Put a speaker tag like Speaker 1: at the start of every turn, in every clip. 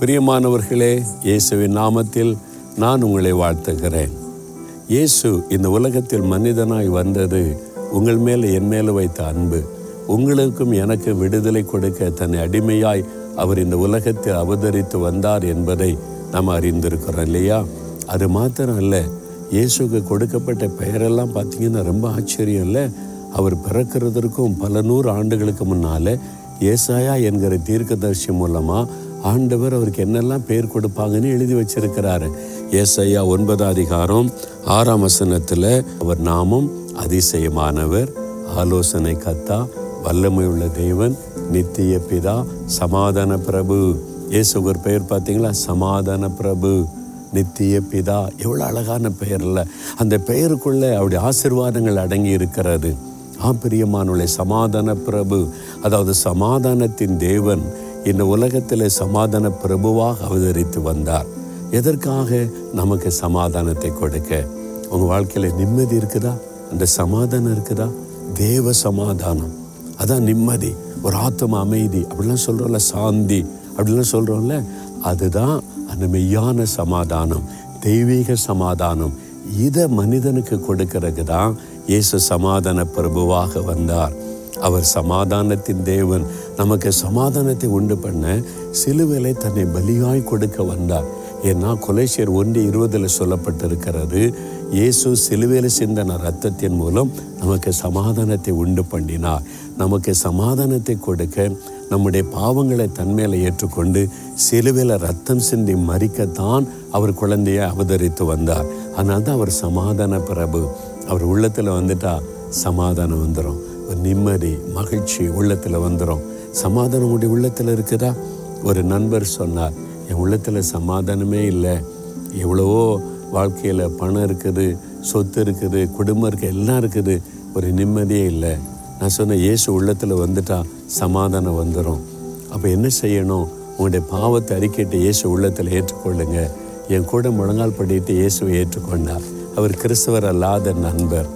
Speaker 1: பிரியமானவர்களே இயேசுவின் நாமத்தில் நான் உங்களை வாழ்த்துகிறேன். இயேசு இந்த உலகத்தில் மனிதனாய் வந்தது உங்கள் மேலே என் மேலே வைத்த அன்பு. உங்களுக்கும் எனக்கு விடுதலை கொடுக்க தன்னை அடிமையாய் அவர் இந்த உலகத்தில் அவதரித்து வந்தார் என்பதை நாம் அறிந்திருக்கிறோம் இல்லையா? அது மாத்திரம் அல்ல இயேசுக்கு கொடுக்கப்பட்ட பெயரெல்லாம் பார்த்தீங்கன்னா ரொம்ப ஆச்சரியம் இல்லை? அவர் பிறக்கிறதற்கும் பல நூறு ஆண்டுகளுக்கு முன்னால் ஏசாயா என்கிற தீர்க்கதரிசி மூலமாக ஆண்டவர் அவருக்கு என்னெல்லாம் பேர் கொடுப்பாங்கன்னு எழுதி வச்சிருக்கிறாரு. ஏசையா ஒன்பதாம் அதிகாரம் ஆறாம் வசனத்தில் அவர் நாமம் அதிசயமானவர் ஆலோசனை கத்தா வல்லமையுள்ள தேவன் நித்திய பிதா சமாதான பிரபு. இயேசு ஒரு பெயர் பார்த்தீங்களா? சமாதான பிரபு நித்திய பிதா. எவ்வளோ அழகான பெயர் இல்லை அந்த பெயருக்குள்ளே அவருடைய ஆசிர்வாதங்கள் அடங்கி இருக்கிறது. ஆ பிரியமானுடைய சமாதான பிரபு. அதாவது சமாதானத்தின் தேவன் இந்த உலகத்தில் சமாதான பிரபுவாக அவதரித்து வந்தார். எதற்காக நமக்கு சமாதானத்தை கொடுக்க? உங்கள் வாழ்க்கையில் நிம்மதி இருக்குதா? அந்த சமாதானம் இருக்குதா? தேவ சமாதானம். அதான் நிம்மதி. ஒரு ஆத்தம அமைதி. அப்படிலாம் சொல்கிறோம்ல சாந்தி. அப்படிலாம் சொல்கிறோம்ல அதுதான் அந்த மெய்யான சமாதானம். தெய்வீக சமாதானம். இதை மனிதனுக்கு கொடுக்கறதுக்கு தான் இயேசு சமாதான பிரபுவாக வந்தார். அவர் சமாதானத்தின் தேவன் நமக்கு சமாதானத்தை உண்டு பண்ண சிலுவிலை தன்னை பலியாய் கொடுக்க வந்தார். ஏன்னா கொலேசியர் ஒன்று இருபதில் சொல்லப்பட்டிருக்கிறது இயேசு சிலுவையில் சிந்தன ரத்தத்தின் மூலம் நமக்கு சமாதானத்தை உண்டு பண்ணினார். நமக்கு சமாதானத்தை கொடுக்க நம்முடைய பாவங்களை தன்மையில் ஏற்றுக்கொண்டு சிலுவையில் ரத்தம் சிந்தி மறிக்கத்தான் அவர் குழந்தையை அவதரித்து வந்தார். அதனால்தான் அவர் சமாதான பிரபு. அவர் உள்ளத்தில் வந்துட்டா சமாதானம் வந்துடும் நிம்மதி மகிழ்ச்சி உள்ளத்தில் வந்துடும் சமாதானம் உடைய உள்ளத்தில் இருக்குதா? ஒரு நண்பர் சொன்னார் என் உள்ளத்தில் சமாதானமே இல்லை. எவ்வளவோ வாழ்க்கையில் பணம் இருக்குது சொத்து இருக்குது குடும்பம் இருக்குது எல்லாம் இருக்குது. ஒரு நிம்மதியே இல்லை. நான் சொன்னேன் இயேசு உள்ளத்தில் வந்துட்டால் சமாதானம் வந்துடும் அப்போ என்ன செய்யணும்? உங்களுடைய பாவத்தை அறிக்கையிட்டு இயேசு உள்ளத்தில் ஏற்றுக்கொள்ளுங்க. என் கூட முழங்கால் படிட்டு இயேசுவை ஏற்றுக்கொண்டார். அவர் கிறிஸ்தவர் அல்லாத நண்பர்.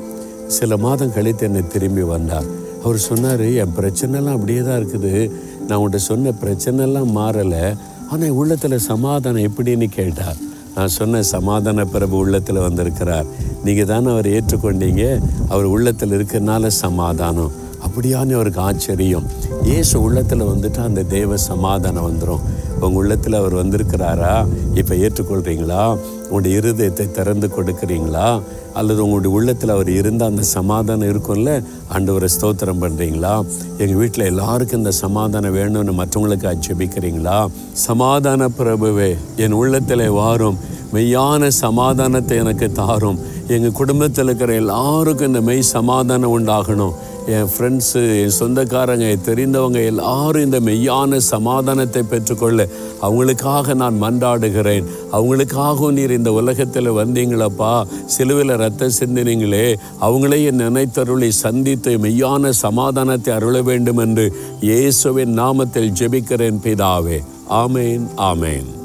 Speaker 1: சில மாதம் கழித்து என்னை திரும்பி வந்தார். அவர் சொன்னார் என் பிரச்சனைலாம் அப்படியே தான் இருக்குது. நான் உன்கிட்ட சொன்ன பிரச்சனைலாம் மாறலை. ஆனால் என் உள்ளத்தில் சமாதானம் எப்படின்னு கேட்டார். நான் சொன்ன சமாதான பிரபு உள்ளத்தில் வந்திருக்கிறார். நீங்கள் தானே அவர் ஏற்றுக்கொண்டீங்க? அவர் உள்ளத்தில் இருக்கிறனால சமாதானம். அப்படியான்னு அவருக்கு ஆச்சரியம். இயேசு உள்ளத்தில் வந்துட்டு அந்த தேவ சமாதானம் வந்துடும் உங்கள் உள்ளத்தில் அவர் வந்திருக்கிறாரா? இப்போ ஏற்றுக்கொள்கிறீங்களா உங்களுடைய இருதயத்தை திறந்து கொடுக்குறீங்களா? அல்லது உங்களுடைய உள்ளத்தில் அவர் இருந்தால் அந்த சமாதானம் இருக்கும்ல? ஆண்டவரை ஸ்தோத்திரம் பண்ணுறீங்களா எங்கள் வீட்டில் எல்லாருக்கும் இந்த சமாதானம் வேணும்னு மற்றவங்களுக்கு அச்சபிக்கிறீங்களா சமாதான பிரபுவே என் உள்ளத்தில் வாரும். மெய்யான சமாதானத்தை எனக்கு தாரும். எங்கள் குடும்பத்தில் இருக்கிற எல்லாருக்கும் இந்த மெய் சமாதானம் உண்டாகணும். என் ஃப்ரெண்ட்ஸு என் சொந்தக்காரங்க தெரிந்தவங்க எல்லாரும் இந்த மெய்யான சமாதானத்தை பெற்றுக்கொள்ள அவங்களுக்காக நான் மன்றாடுகிறேன். அவங்களுக்காகவும் நீர் இந்த உலகத்தில் வந்தீங்களப்பா. சிலுவையில் ரத்த சிந்தினீங்களே. அவங்களையும் நினைத்தருளை சந்தித்து மெய்யான சமாதானத்தை அருள வேண்டும் என்று இயேசுவின் நாமத்தில் ஜெபிக்கிறேன் பிதாவே. ஆமேன் ஆமேன்.